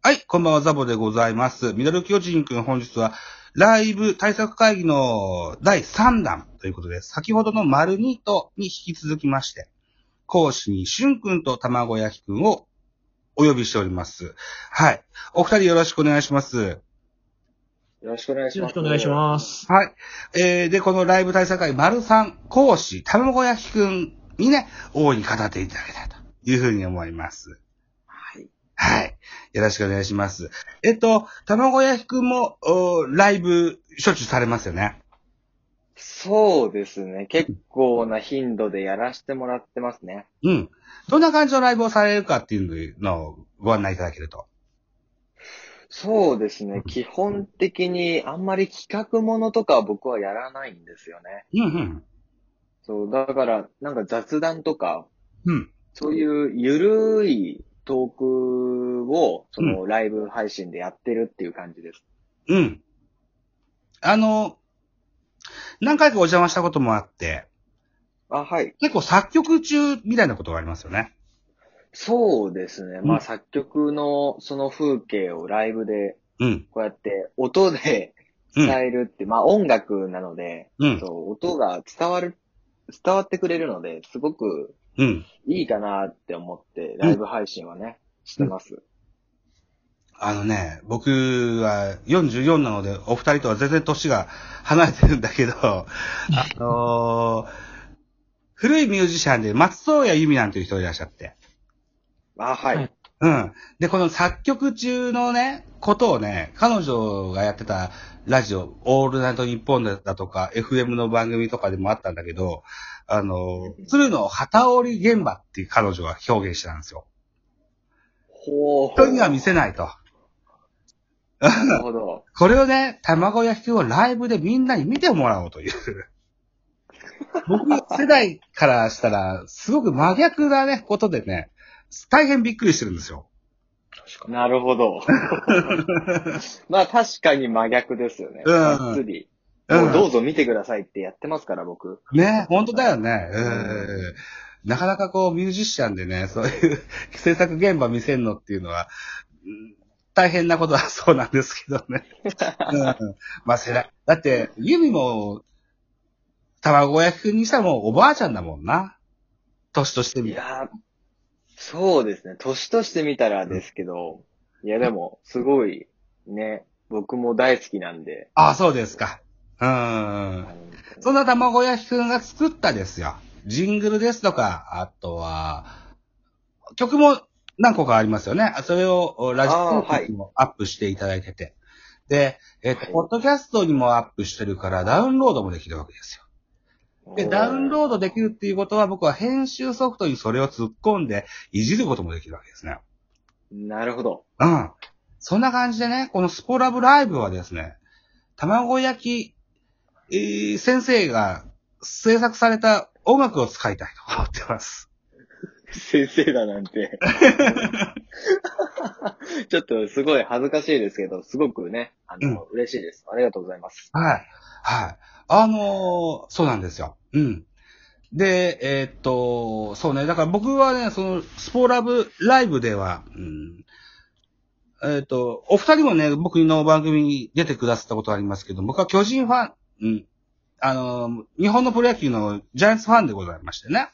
はい、こんばんは、ザボでございます。ミドル巨人くん、本日は、ライブ対策会議の第3弾ということで、先ほどの丸2とに引き続きまして、講師にしゅんくんと卵焼きくんをお呼びしております。はい。お二人よろしくお願いします。よろしくお願いします。よろしくお願いします。はい。えー、で、このライブ対策会丸3講師、卵焼きくんにね、大いに語っていただきたいというふうに思います。はい。はい。よろしくお願いします。えっと、卵焼きくんも、おライブ、しょっちゅうされますよね？そうですね。結構な頻度でやらせてもらってますね。うん。どんな感じのライブをされるかっていうのをご案内いただけると。そうですね。基本的にあんまり企画ものとかは僕はやらないんですよね。うん、うん。そう、だから、なんか雑談とか、うん。そういうゆるいトークを、そのライブ配信でやってるっていう感じです。うん。あの、何回かお邪魔したこともあって、あ、はい。結構作曲中みたいなことがありますよね。そうですね。うんまあ作曲のその風景をライブでうん。こうやって音で伝えるって、まあ音楽なので、うん。そう、音が伝わる、伝わってくれるので、すごくうん。いいかなって思って、ライブ配信はね、してます。あのね、僕は44なので、お二人とは全然年が離れてるんだけど、あのー古いミュージシャンで松任谷由実なんていう人いらっしゃって。あ、はい。はいうん。で、この作曲中のね、ことをね、彼女がやってたラジオ、オールナイトニッポンだとか、FM の番組とかでもあったんだけど、あの、鶴の旗織り現場っていう彼女が表現してたんですよ。ほう。人には見せないと。なるほど。これをね、卵焼きをライブでみんなに見てもらおうという。僕の世代からしたら、すごく真逆なね、ことでね、大変びっくりしてるんですよ。なるほど。まあ確かに真逆ですよね。うんがっつり。もうどうぞ見てくださいってやってますから、僕。ね、本当だよね。うん。なかなかこう、ミュージシャンでね、そういう制作現場見せるのっていうのは、うん大変なことはそうなんですけどね。うん。まあ世代。だって、ユミも、卵焼きくんにしたらもうおばあちゃんだもんな。年としてみ。いやーそうですね。年として見たらですけど、いやでも、すごい、ね、僕も大好きなんで。ああ、そうですか。うん。そんな卵焼きくんが作ったですよ。ジングルですとか、あとは、曲も何個かありますよね。それをラジオにもアップしていただいてて。で、えっ、と、はいポッドキャストにもアップしてるからダウンロードもできるわけですよ。で、ダウンロードできるっていうことは僕は編集ソフトにそれを突っ込んでいじることもできるわけですね。なるほど。うん。そんな感じでね、このスポラブライブはですね、卵焼き、えー先生が制作された音楽を使いたいと思ってます。先生だなんて。ちょっとすごい恥ずかしいですけど、すごくね、あの、嬉しいです。ありがとうございます。はい。はい。あのーそうなんですよ。うん。で、えーっと、そうね、だから僕はね、その、スポラブライブでは、うん、えーっと、お二人もね、僕の番組に出てくださったことありますけど、僕は巨人ファン、うん、あのー日本のプロ野球のジャイアンツファンでございましてね。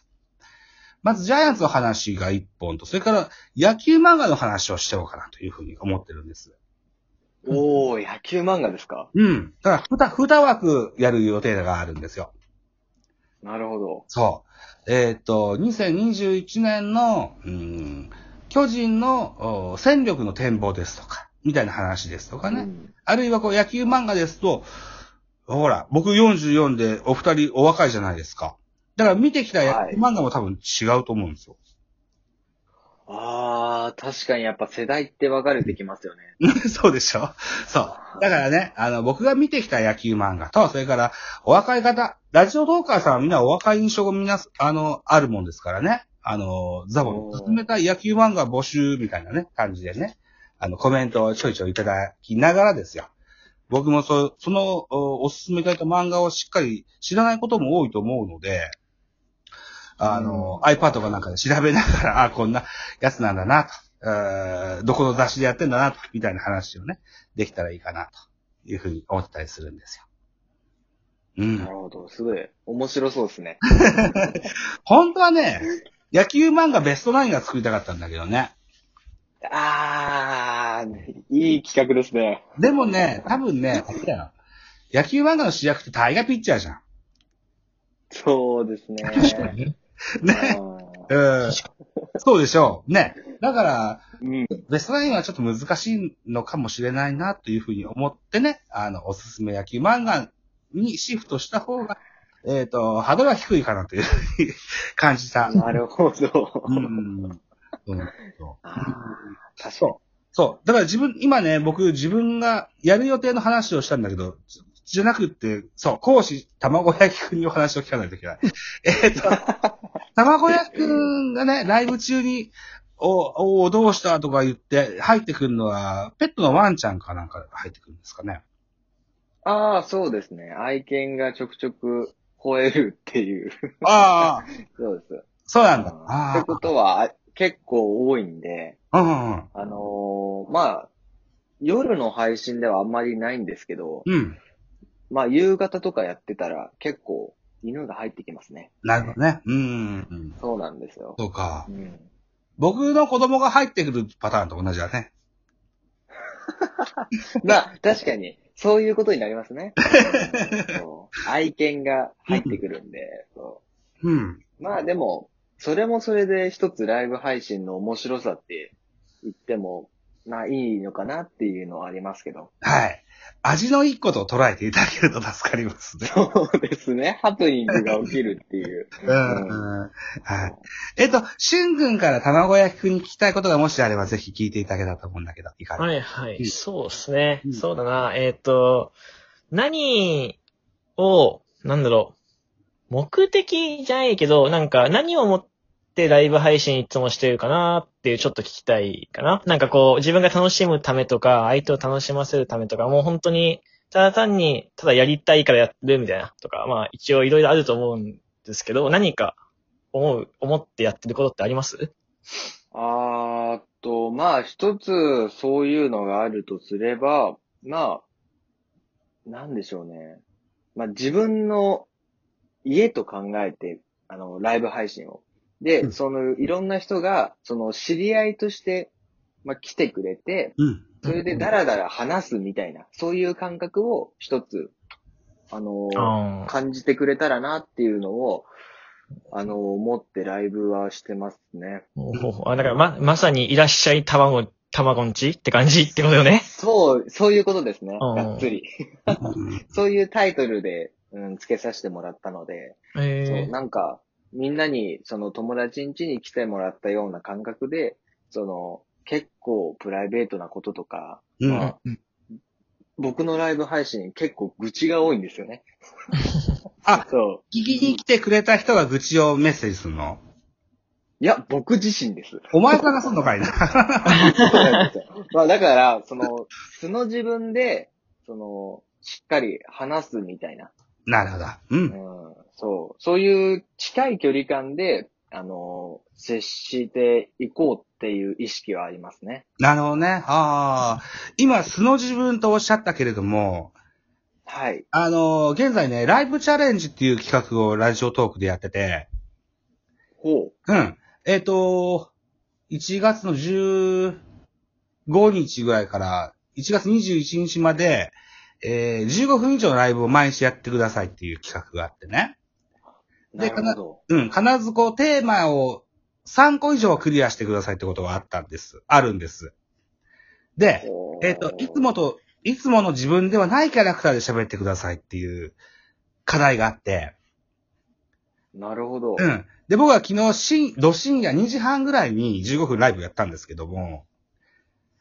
まずジャイアンツの話が一本と、それから野球漫画の話をしておうかなというふうに思ってるんです。おー、野球漫画ですか？うん。だから、二、二枠やる予定があるんですよ。なるほど。そう。えっ、と、2021年の、うん、巨人のお戦力の展望ですとか、みたいな話ですとかね。うんあるいはこう野球漫画ですと、ほら、僕44でお二人お若いじゃないですか。だから見てきた漫画も多分違うと思うんですよ。あー、確かにやっぱ世代って分かれてきますよね。そうでしょ？そう。だからね、あの、僕が見てきた野球漫画と、それから、お若い方、ラジオトーカーさんはみんなお若い印象がみんな、あの、あるもんですからね。あの、ザボの進めたい野球漫画募集みたいなね、感じでね、あの、コメントをちょいちょいいただきながらですよ。僕もそ、その、おおすすめいただいた漫画をしっかり知らないことも多いと思うので、あの、iPad かなんかで調べながら、あ、こんなやつなんだな、と。えーどこの雑誌でやってんだな、みたいな話をね、できたらいいかな、というふうに思ったりするんですよ。うんな。るほど。すごい。面白そうですね。本当はね、野球漫画ベストナインが作りたかったんだけどね。あー、いい企画ですね。でもね、多分ね、野球漫画の主役ってタイガーピッチャーじゃん。そうですね。ね。あうん。そうでしょう。ね。だから、ーうん。ベストナインはちょっと難しいのかもしれないな、というふうに思ってね、あの、おすすめ野球漫画にシフトした方が、えっ、と、ハードルは低いかなというふうに感じた。なるほど。うん。うん。そう。そう。だから自分、今ね、僕自分がやる予定の話をしたんだけど、じゃなくって、そう、講師、卵焼きくんにお話を聞かないといけない。えっと、卵焼きくんがね、ライブ中に、お、お、どうしたとか言って入ってくるのは、ペットのワンちゃんかなんか入ってくるんですかね。ああ、そうですね。愛犬がちょくちょく吠えるっていう。ああ、そうです。そうなんだ。ってあことは、あ結構多いんで、あ、うんうんあのーまあ、夜の配信ではあんまりないんですけど、うん。うん。まあ、夕方とかやってたら結構犬が入ってきますね。なるほどね。うん、うん。そうなんですよ。そうかう。ん、僕の子供が入ってくるパターンと同じだね。まあ、確かに、そういうことになりますね。愛犬が入ってくるんで、そうん。うまあでも、それもそれで一つライブ配信の面白さって言っても、まあいいのかなっていうのはありますけど。はい。味のいいことを捉えていただけると助かりますね。そうですね。ハプニングが起きるっていう。うん、うん。はい。えっと、しゅんくんから卵焼きくんに聞きたいことがもしあればぜひ聞いていただけたらと思うんだけど、いかが？はいはうんい。そうですねうん。そうだな。えっと、何を、なんだろう。目的じゃないけど、なんか何をもってライブ配信いつもしてるかなっていうちょっと聞きたいかな。なんかこう、自分が楽しむためとか、相手を楽しませるためとか、もう本当に、ただ単に、ただやりたいからやるみたいなとか、まあ一応いろいろあると思うんですけど、何か思う、思ってやってることってあります？あーっと、まあ一つそういうのがあるとすれば、まあ、なんでしょうね。まあ自分の家と考えて、あの、ライブ配信を。で、うんその、いろんな人が、その、知り合いとして、まあ来てくれて、うん。それでダラダラ話すみたいな、そういう感覚を一つ、あのあ感じてくれたらなっていうのを、あの思ってライブはしてますね。あ、だからま、まさにいらっしゃい卵、卵んちって感じってことよね？そう、そういうことですね。うんがっつり。うん そういうタイトルで、うん、付けさせてもらったので、そうえなんか、みんなに、その友達ん家に来てもらったような感覚で、その、結構プライベートなこととか、うんまあ僕のライブ配信結構愚痴が多いんですよね。あ、そう。聞きに来てくれた人が愚痴をメッセージするの？いや、僕自身です。お前からすんのかいな。そうなんですよ。まあだから、その、素の自分で、その、しっかり話すみたいな。なるほど。う。うんん、そう。そういう近い距離感で、あの、接していこうっていう意識はありますね。なるほどね。ああ。今、素の自分とおっしゃったけれども、はい。あの、現在ね、ライブチャレンジっていう企画をラジオトークでやってて、ほうん。えっ、と、1月の15日ぐらいから、1月21日まで、えー、15分以上のライブを毎日やってくださいっていう企画があってね。う。でなるほど。うん、必ずこうテーマを3個以上クリアしてくださいってことがあったんです。あるんです。で、えっ、と、いつもと、いつもの自分ではないキャラクターで喋ってくださいっていう課題があって、なるほど。うん。で、僕は昨日、深、ど深夜2時半ぐらいに15分ライブやったんですけども、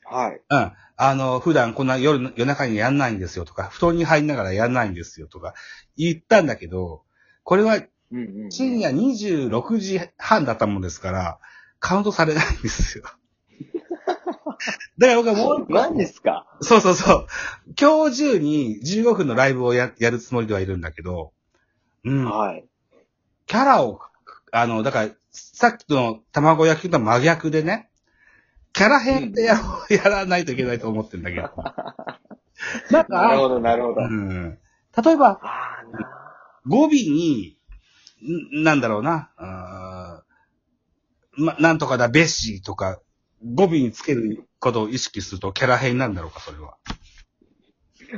はい。うん。あの、普段こんな夜の、夜中にやんないんですよとか、布団に入りながらやんないんですよとか言ったんだけど、これはうんうんうん。深夜26時半だったもんですから、カウントされないんですよ。だから僕はもう、マジっすか？そうそうそう。今日中に15分のライブをややるつもりではいるんだけど、うん。はい。キャラを、あの、だから、さっきの卵焼きとは真逆でね、キャラ編でや,、やらないといけないと思ってんだけど。なんか、なるほど、なるほど。うん、例えば、語尾に、んなんだろうな、あーま、なんとかだ、ベッシーとか、語尾につけることを意識するとキャラ編なんだろうか、それは。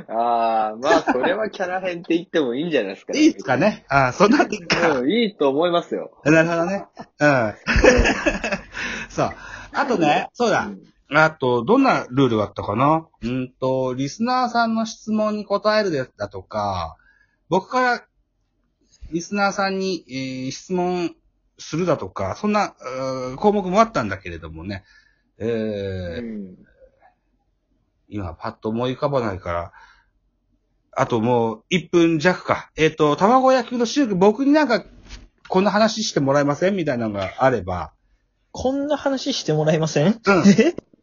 ああ、まあ、それはキャラ編って言ってもいいんじゃないですか、いいですかねああ、そんなんでか。うん、いいと思いますよ。なるほどね。うん。そう。あとね、そうだ。あと、どんなルールがあったかな？うんと、リスナーさんの質問に答えるでだとか、僕からリスナーさんに、えー質問するだとか、そんな項目もあったんだけれどもね、えーうん。今パッと思い浮かばないから、あともう1分弱か。えっ、と、卵焼きのシューク、僕になんか、こんな話してもらえません？みたいなのがあれば。こんな話してもらえません？うん。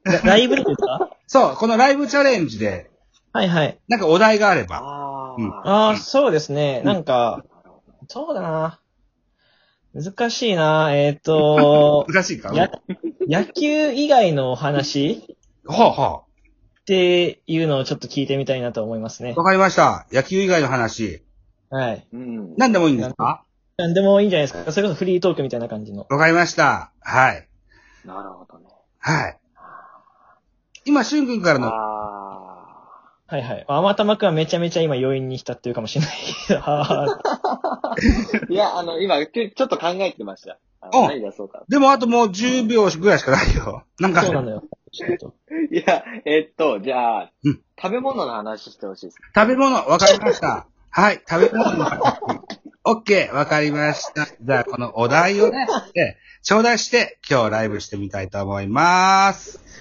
ラライブでですか？そう、このライブチャレンジで、はいはい。なんかお題があれば。あうんあ。そうですね。うんなんか、そうだな。難しいな。えっ、と、難しいか？や、野球以外のお話ほうほっていうのをちょっと聞いてみたいなと思いますねう。わ。かりました。野球以外の話。はい。うん。何でもいいんですか？なんでもいいんじゃないですか。それこそフリートークみたいな感じの。わかりました。はい。なるほどね。はい。今、しゅんくんからの、あはいはい。あまたまくんはめちゃめちゃ今余韻に浸ってるかもしれないけど。はあ。いや、あの、今、ちょっと考えてました。あ何出そうか。でもあともう10秒ぐらいしかないよ。なんか、いそうなのよ。ちょっと いや、えっと、じゃあ、うん食べ物の話してほしいです。食べ物、わかりました。はい、食べ物の話。オッケー、わかりました。じゃあ、このお題をね、えちょうだいして、今日ライブしてみたいと思います。